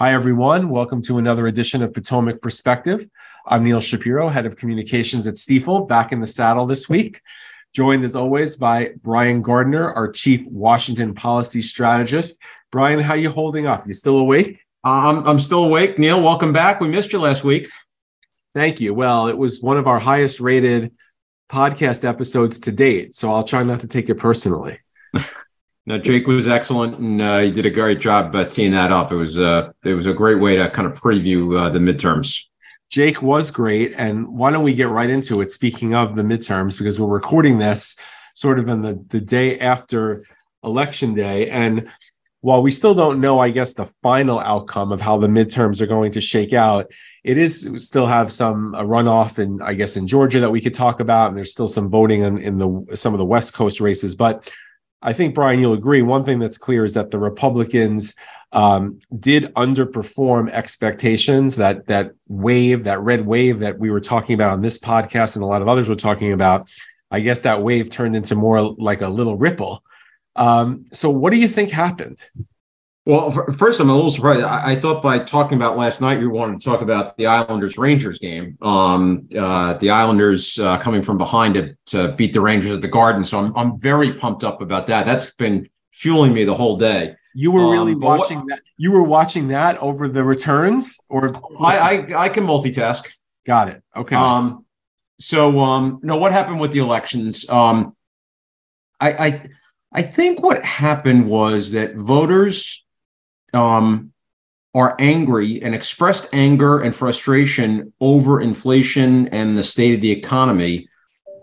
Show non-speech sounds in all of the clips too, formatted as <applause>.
Hi, everyone. Welcome to another edition of Potomac Perspective. I'm Neil Shapiro, head of communications at Stifel, back in the saddle this week. Joined as always by Brian Gardner, our chief Washington policy strategist. Brian, how you holding up? You still awake? I'm, I'm still awake. Neil, welcome back. We missed you last week. Thank you. Well, it was one of our highest rated podcast episodes to date, so I'll try not to take it personally. <laughs> No, Jake was excellent, and uh, he did a great job uh, teeing that up. It was uh, it was a great way to kind of preview uh, the midterms. Jake was great, and why don't we get right into it? Speaking of the midterms, because we're recording this sort of in the the day after election day, and while we still don't know, I guess the final outcome of how the midterms are going to shake out, it is still have some a runoff in I guess in Georgia that we could talk about, and there's still some voting in, in the some of the West Coast races, but I think Brian, you'll agree. One thing that's clear is that the Republicans um, did underperform expectations. That that wave, that red wave that we were talking about on this podcast, and a lot of others were talking about. I guess that wave turned into more like a little ripple. Um, so, what do you think happened? Well, first, I'm a little surprised. I, I, thought by talking about last night, you wanted to talk about the Islanders Rangers game. Um, uh, the Islanders uh, coming from behind to, to beat the Rangers at the Garden. So I'm I'm very pumped up about that. That's been fueling me the whole day. You were really um, watching what, that. You were watching that over the returns, or I, I I can multitask. Got it. Okay. Um, so um, no, what happened with the elections? Um, I I I think what happened was that voters um, are angry and expressed anger and frustration over inflation and the state of the economy,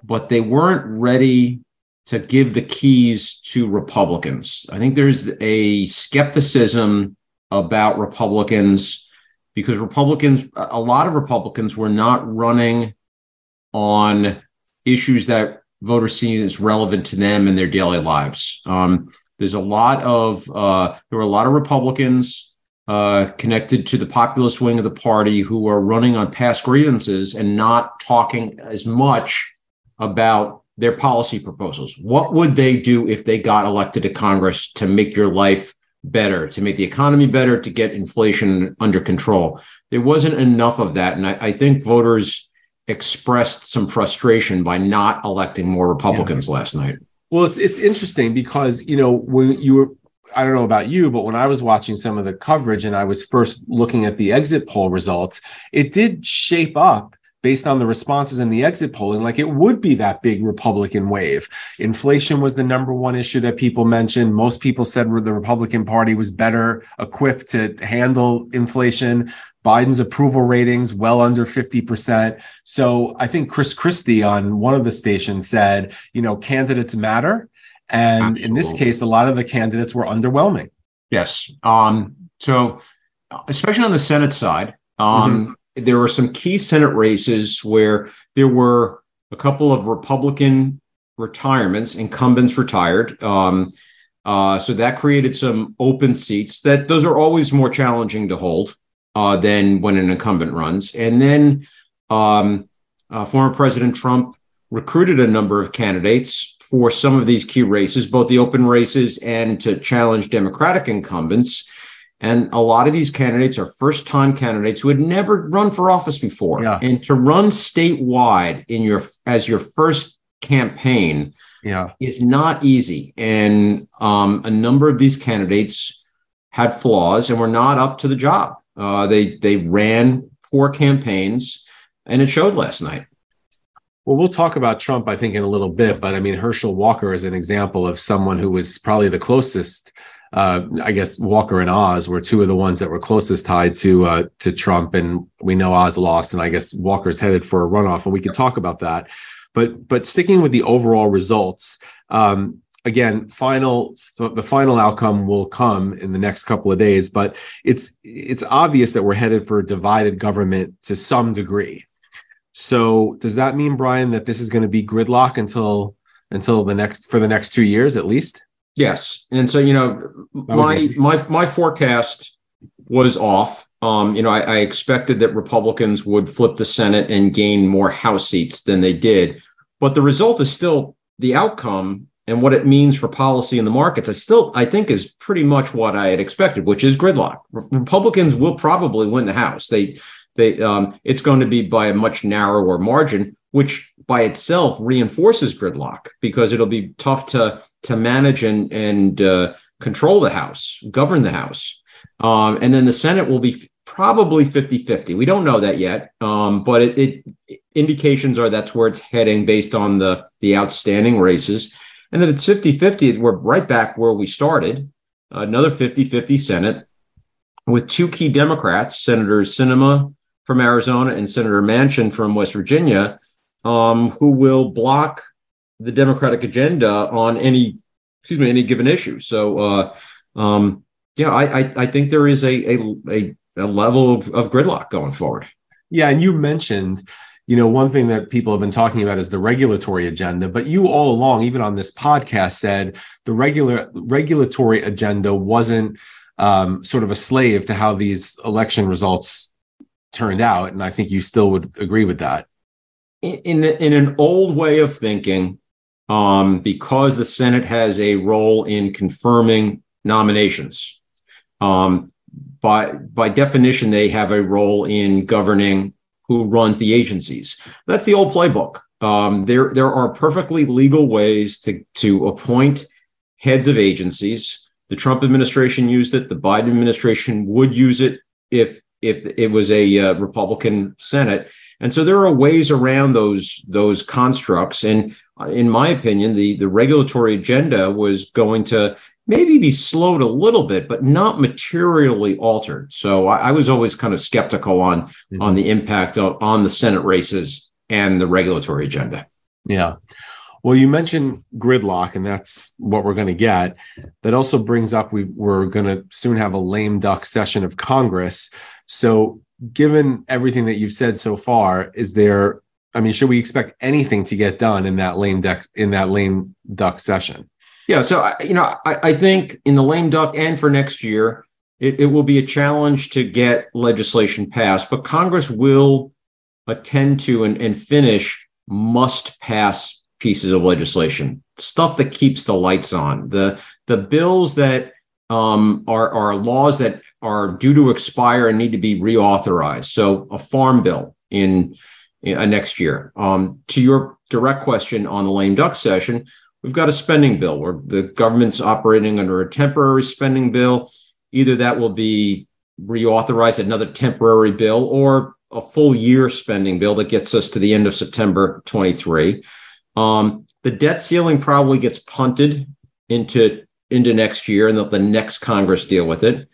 but they weren't ready to give the keys to Republicans. I think there's a skepticism about Republicans because Republicans, a lot of Republicans were not running on issues that voters see as relevant to them in their daily lives. Um, there's a lot of uh, there were a lot of Republicans uh, connected to the populist wing of the party who are running on past grievances and not talking as much about their policy proposals. What would they do if they got elected to Congress to make your life better, to make the economy better, to get inflation under control? There wasn't enough of that, and I, I think voters expressed some frustration by not electing more Republicans yeah. last night. Well, it's it's interesting because you know when you were I don't know about you, but when I was watching some of the coverage and I was first looking at the exit poll results, it did shape up based on the responses in the exit polling, like it would be that big Republican wave. Inflation was the number one issue that people mentioned. Most people said the Republican Party was better equipped to handle inflation. Biden's approval ratings well under 50%. So I think Chris Christie on one of the stations said, you know, candidates matter. And Absolutely. in this case, a lot of the candidates were underwhelming. Yes. Um, so especially on the Senate side, um, mm-hmm there were some key Senate races where there were a couple of Republican retirements, incumbents retired. Um, uh, so that created some open seats. That those are always more challenging to hold uh, than when an incumbent runs. And then um, uh, former President Trump recruited a number of candidates for some of these key races, both the open races and to challenge Democratic incumbents. And a lot of these candidates are first time candidates who had never run for office before. Yeah. And to run statewide in your as your first campaign yeah. is not easy. And um, a number of these candidates had flaws and were not up to the job. Uh, they they ran poor campaigns, and it showed last night. Well, we'll talk about Trump, I think, in a little bit. But I mean, Herschel Walker is an example of someone who was probably the closest uh, I guess Walker and Oz were two of the ones that were closest tied to uh, to Trump, and we know Oz lost, and I guess Walker's headed for a runoff, and we can talk about that. But but sticking with the overall results, um, again, final the final outcome will come in the next couple of days, but it's it's obvious that we're headed for a divided government to some degree. So does that mean, Brian, that this is going to be gridlock until until the next for the next two years at least? Yes, and so you know, my my my forecast was off. Um, you know, I, I, expected that Republicans would flip the Senate and gain more House seats than they did, but the result is still the outcome and what it means for policy in the markets, I still I think is pretty much what I had expected, which is gridlock. Republicans will probably win the House. They they um, it's going to be by a much narrower margin, which by itself reinforces gridlock because it'll be tough to to manage and and uh, control the House, govern the House. Um, and then the Senate will be probably 50 50. We don't know that yet, um, but it, it, indications are that's where it's heading based on the, the outstanding races. And then it's 50 50. We're right back where we started, another 50 50 Senate with two key Democrats, Senators Sinema from Arizona and Senator Manchin from West Virginia, um, who will block the Democratic agenda on any, excuse me, any given issue. So, uh, um, yeah, I, I, I think there is a a, a, a level of, of gridlock going forward. Yeah, and you mentioned, you know, one thing that people have been talking about is the regulatory agenda. But you all along, even on this podcast, said the regular regulatory agenda wasn't um, sort of a slave to how these election results turned out, and I think you still would agree with that. In in, an old way of thinking, um, because the Senate has a role in confirming nominations um, by by definition, they have a role in governing who runs the agencies. That's the old playbook. Um, there there are perfectly legal ways to to appoint heads of agencies. The Trump administration used it. The Biden administration would use it if if it was a uh, Republican Senate. And so there are ways around those those constructs. And uh, in my opinion, the the regulatory agenda was going to maybe be slowed a little bit, but not materially altered. So I, I was always kind of skeptical on mm-hmm. on the impact of, on the Senate races and the regulatory agenda. Yeah. Well, you mentioned gridlock, and that's what we're going to get. That also brings up we, we're going to soon have a lame duck session of Congress. So, given everything that you've said so far, is there? I mean, should we expect anything to get done in that lame duck in that lame duck session? Yeah, so you know, I, I think in the lame duck and for next year, it, it will be a challenge to get legislation passed, but Congress will attend to and, and finish must pass pieces of legislation, stuff that keeps the lights on. The the bills that um, are are laws that are due to expire and need to be reauthorized. So a farm bill in, in uh, next year. Um, to your direct question on the lame duck session, we've got a spending bill where the government's operating under a temporary spending bill. Either that will be reauthorized, another temporary bill, or a full year spending bill that gets us to the end of September 23. Um, the debt ceiling probably gets punted into into next year, and let the next Congress deal with it.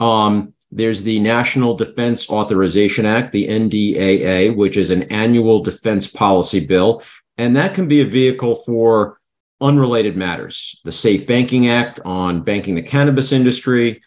Um, there's the National Defense Authorization Act, the NDAA, which is an annual defense policy bill, and that can be a vehicle for unrelated matters. The Safe Banking Act on banking the cannabis industry,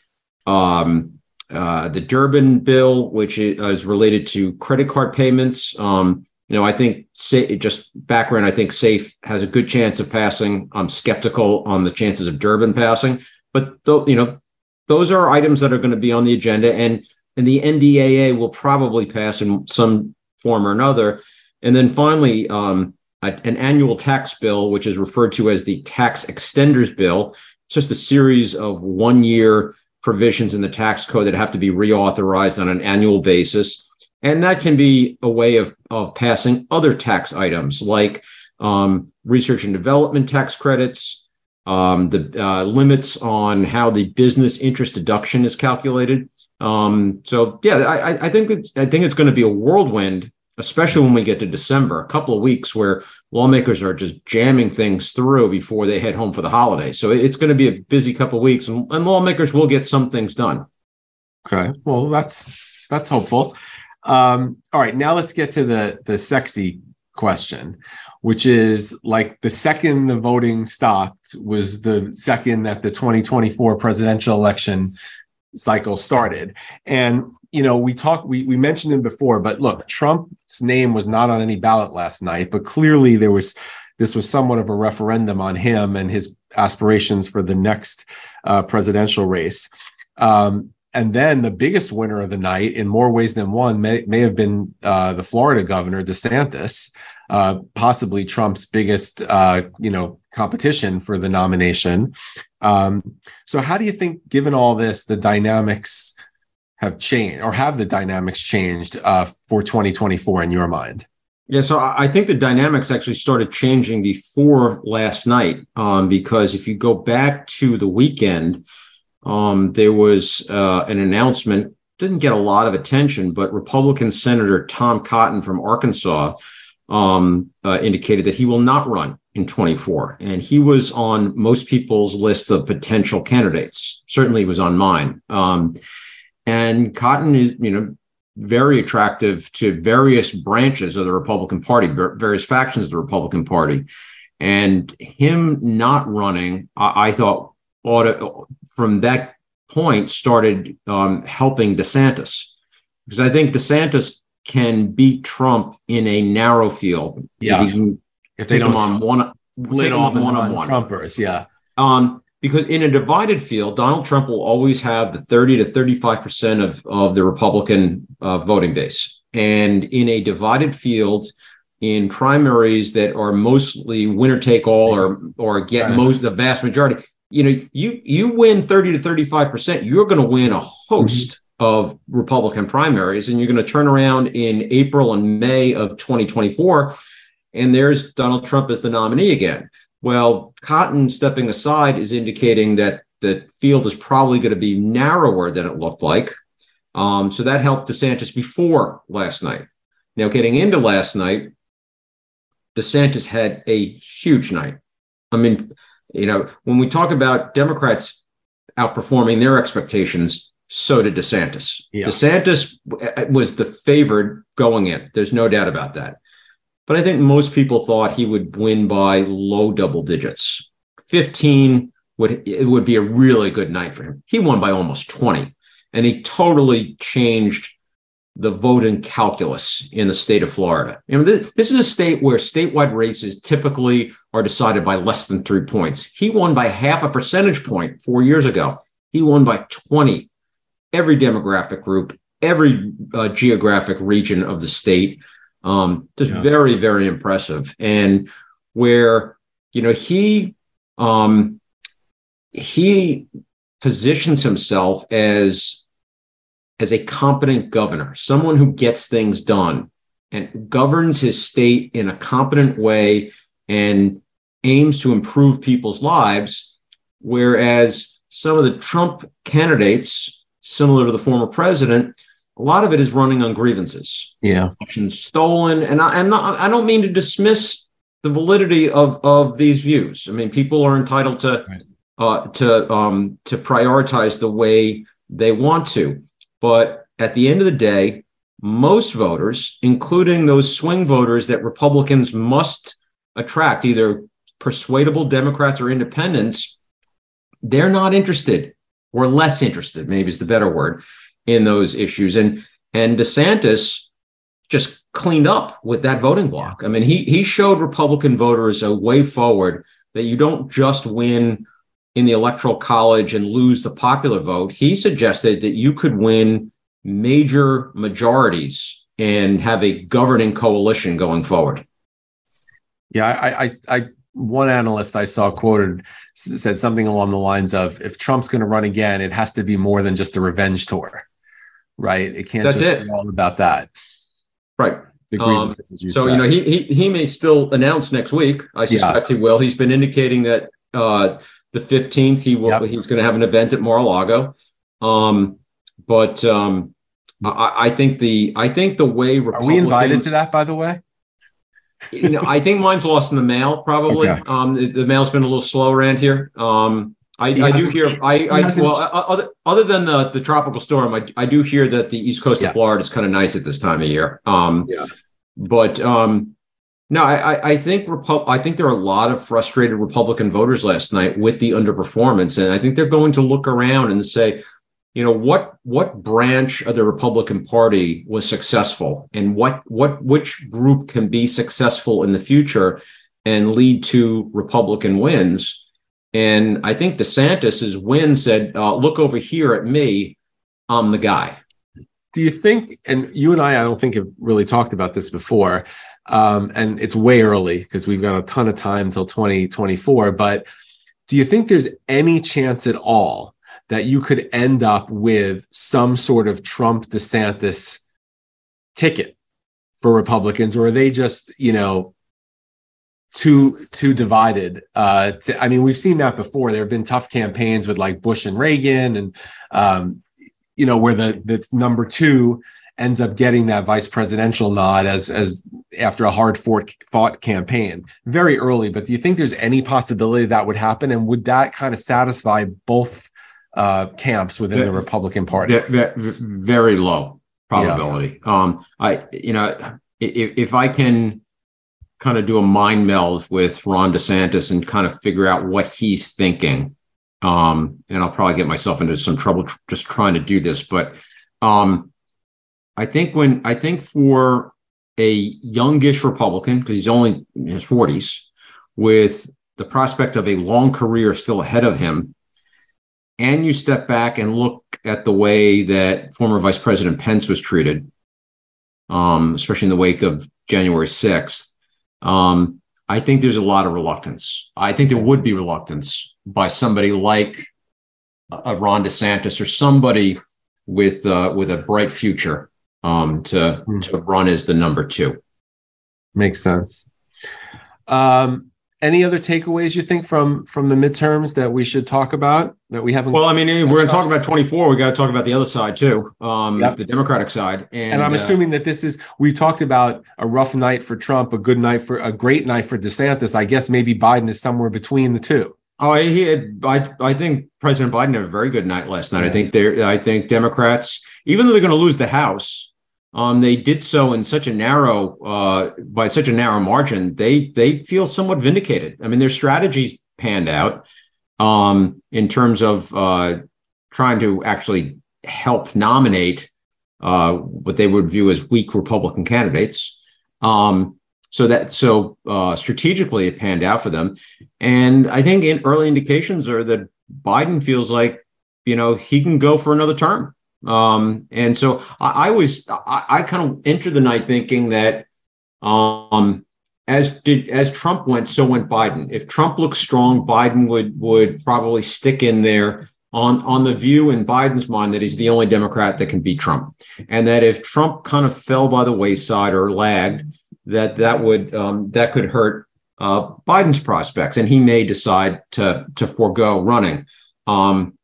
um, uh, the Durbin Bill, which is related to credit card payments. Um, you know, I think just background. I think Safe has a good chance of passing. I'm skeptical on the chances of Durbin passing, but th- you know, those are items that are going to be on the agenda, and and the NDAA will probably pass in some form or another. And then finally, um, an annual tax bill, which is referred to as the tax extenders bill. It's just a series of one year provisions in the tax code that have to be reauthorized on an annual basis. And that can be a way of, of passing other tax items like um, research and development tax credits, um, the uh, limits on how the business interest deduction is calculated. Um, so yeah, I, I think it's, I think it's going to be a whirlwind especially when we get to December, a couple of weeks where lawmakers are just jamming things through before they head home for the holidays. So it's going to be a busy couple of weeks, and, and lawmakers will get some things done. Okay, well that's that's hopeful. Um, all right, now let's get to the the sexy question, which is like the second the voting stopped was the second that the 2024 presidential election cycle started, and you know, we talked, we, we mentioned him before, but look, Trump's name was not on any ballot last night, but clearly there was, this was somewhat of a referendum on him and his aspirations for the next uh, presidential race. Um, and then the biggest winner of the night, in more ways than one, may, may have been uh, the Florida governor, DeSantis. uh, possibly Trump's biggest, uh, you know, competition for the nomination. Um, so, how do you think, given all this, the dynamics have changed, or have the dynamics changed uh, for 2024 in your mind? Yeah, so I think the dynamics actually started changing before last night, um, because if you go back to the weekend, um, there was uh, an announcement didn't get a lot of attention, but Republican Senator Tom Cotton from Arkansas um, uh, indicated that he will not run in 24. And he was on most people's list of potential candidates. Certainly was on mine. Um, and Cotton is, you know, very attractive to various branches of the Republican Party, various factions of the Republican Party. And him not running, I, I thought ought to, from that point started um, helping DeSantis because I think DeSantis can beat Trump in a narrow field. Yeah, if, if they don't on one, take all the one on one Trumpers. Yeah. Um, because in a divided field, Donald Trump will always have the 30 to 35 percent of of the Republican uh, voting base, and in a divided field. In primaries that are mostly winner take all or or get yes. most the vast majority, you know, you you win 30 to 35 percent, you're going to win a host mm-hmm. of Republican primaries, and you're going to turn around in April and May of 2024, and there's Donald Trump as the nominee again. Well, Cotton stepping aside is indicating that the field is probably going to be narrower than it looked like. Um, so that helped DeSantis before last night. Now, getting into last night, DeSantis had a huge night. I mean, you know, when we talk about Democrats outperforming their expectations, so did DeSantis. Yeah. DeSantis was the favored going in. There's no doubt about that. But I think most people thought he would win by low double digits. 15 would it would be a really good night for him. He won by almost 20 and he totally changed the voting calculus in the state of Florida. You know, this, this, is a state where statewide races typically are decided by less than three points. He won by half a percentage point four years ago. He won by 20. Every demographic group, every uh, geographic region of the state. Um, just yeah. very, very impressive. And where, you know, he um, he positions himself as as a competent governor, someone who gets things done and governs his state in a competent way and aims to improve people's lives. Whereas some of the Trump candidates, similar to the former president, a lot of it is running on grievances. Yeah. Stolen. And I, am not, I don't mean to dismiss the validity of, of these views. I mean, people are entitled to, right. uh, to, um, to prioritize the way they want to. But at the end of the day, most voters, including those swing voters that Republicans must attract, either persuadable Democrats or independents, they're not interested or less interested, maybe is the better word, in those issues. And and DeSantis just cleaned up with that voting block. I mean, he he showed Republican voters a way forward that you don't just win in the electoral college and lose the popular vote, he suggested that you could win major majorities and have a governing coalition going forward. Yeah, I, I, I one analyst I saw quoted said something along the lines of, "If Trump's going to run again, it has to be more than just a revenge tour, right? It can't That's just it. be all about that." Right. Um, you so said. you know he, he he may still announce next week. I suspect yeah. he will. He's been indicating that uh, the 15th he will yep. he's going to have an event at mar-a-lago um, but um, I, I, think the i think the way are we invited to that by the way you know i think mine's lost in the mail probably okay. um, the, the, mail's been a little slow around here um, I, I do hear I, I well other, other than the, the tropical storm I, I do hear that the east coast yeah. of Florida is kind of nice at this time of year um, yeah. but um, no, I, I think Repu- I think there are a lot of frustrated Republican voters last night with the underperformance, and I think they're going to look around and say, you know, what what branch of the Republican Party was successful, and what what which group can be successful in the future and lead to Republican wins. And I think DeSantis's win said, uh, "Look over here at me, I'm the guy." Do you think? And you and I, I don't think have really talked about this before um, and it's way early because we've got a ton of time until 2024. But do you think there's any chance at all that you could end up with some sort of Trump DeSantis ticket for Republicans, or are they just, you know, too too divided. Uh, to, I mean, we've seen that before. There have been tough campaigns with like Bush and Reagan, and um, you know where the the number two ends up getting that vice presidential nod as as after a hard fought fought campaign very early. But do you think there's any possibility that would happen, and would that kind of satisfy both uh, camps within the, the Republican Party? Very low probability. Yeah. Um, I you know if, if I can kind of do a mind meld with Ron DeSantis and kind of figure out what he's thinking. Um, and I'll probably get myself into some trouble tr- just trying to do this, but um, I think when I think for a youngish Republican, because he's only in his 40s, with the prospect of a long career still ahead of him, and you step back and look at the way that former Vice President Pence was treated, um, especially in the wake of January 6th, um, I think there's a lot of reluctance. I think there would be reluctance by somebody like a Ron DeSantis or somebody with uh, with a bright future um, to mm. to run as the number two. Makes sense. Um, any other takeaways you think from from the midterms that we should talk about that we haven't? Well, I mean, we're going to talk about 24. We got to talk about the other side too, um, yep. the Democratic side. And, and I'm uh, assuming that this is we talked about a rough night for Trump, a good night for a great night for DeSantis. I guess maybe Biden is somewhere between the two. Oh, he had, I I think President Biden had a very good night last night. Yeah. I think they I think Democrats, even though they're going to lose the House, um, they did so in such a narrow uh, by such a narrow margin. They they feel somewhat vindicated. I mean, their strategies panned out um, in terms of uh, trying to actually help nominate uh, what they would view as weak Republican candidates. Um, so that so uh, strategically it panned out for them, and I think in early indications are that Biden feels like you know he can go for another term. Um, and so I, I was I, I, kind of entered the night thinking that um, as did as Trump went, so went Biden. If Trump looks strong, Biden would would probably stick in there on on the view in Biden's mind that he's the only Democrat that can beat Trump, and that if Trump kind of fell by the wayside or lagged, that that would um, that could hurt uh, Biden's prospects, and he may decide to to forego running. Um,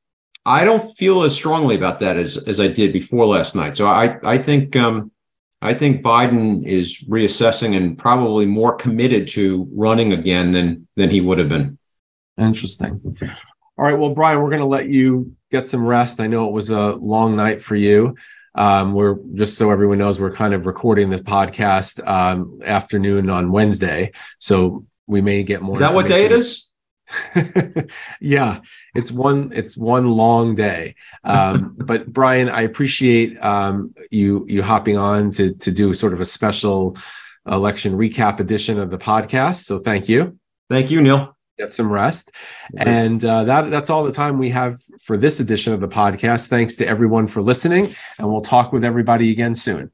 I don't feel as strongly about that as as I did before last night. So I I think um, I think Biden is reassessing and probably more committed to running again than than he would have been. Interesting. All right, well, Brian, we're going to let you get some rest. I know it was a long night for you. Um, we're just so everyone knows we're kind of recording this podcast um, afternoon on Wednesday, so we may get more. Is that what day it is? <laughs> yeah, it's one it's one long day. Um, <laughs> but Brian, I appreciate um, you you hopping on to to do sort of a special election recap edition of the podcast. So thank you. Thank you, Neil. Get some rest, and uh, that that's all the time we have for this edition of the podcast. Thanks to everyone for listening, and we'll talk with everybody again soon.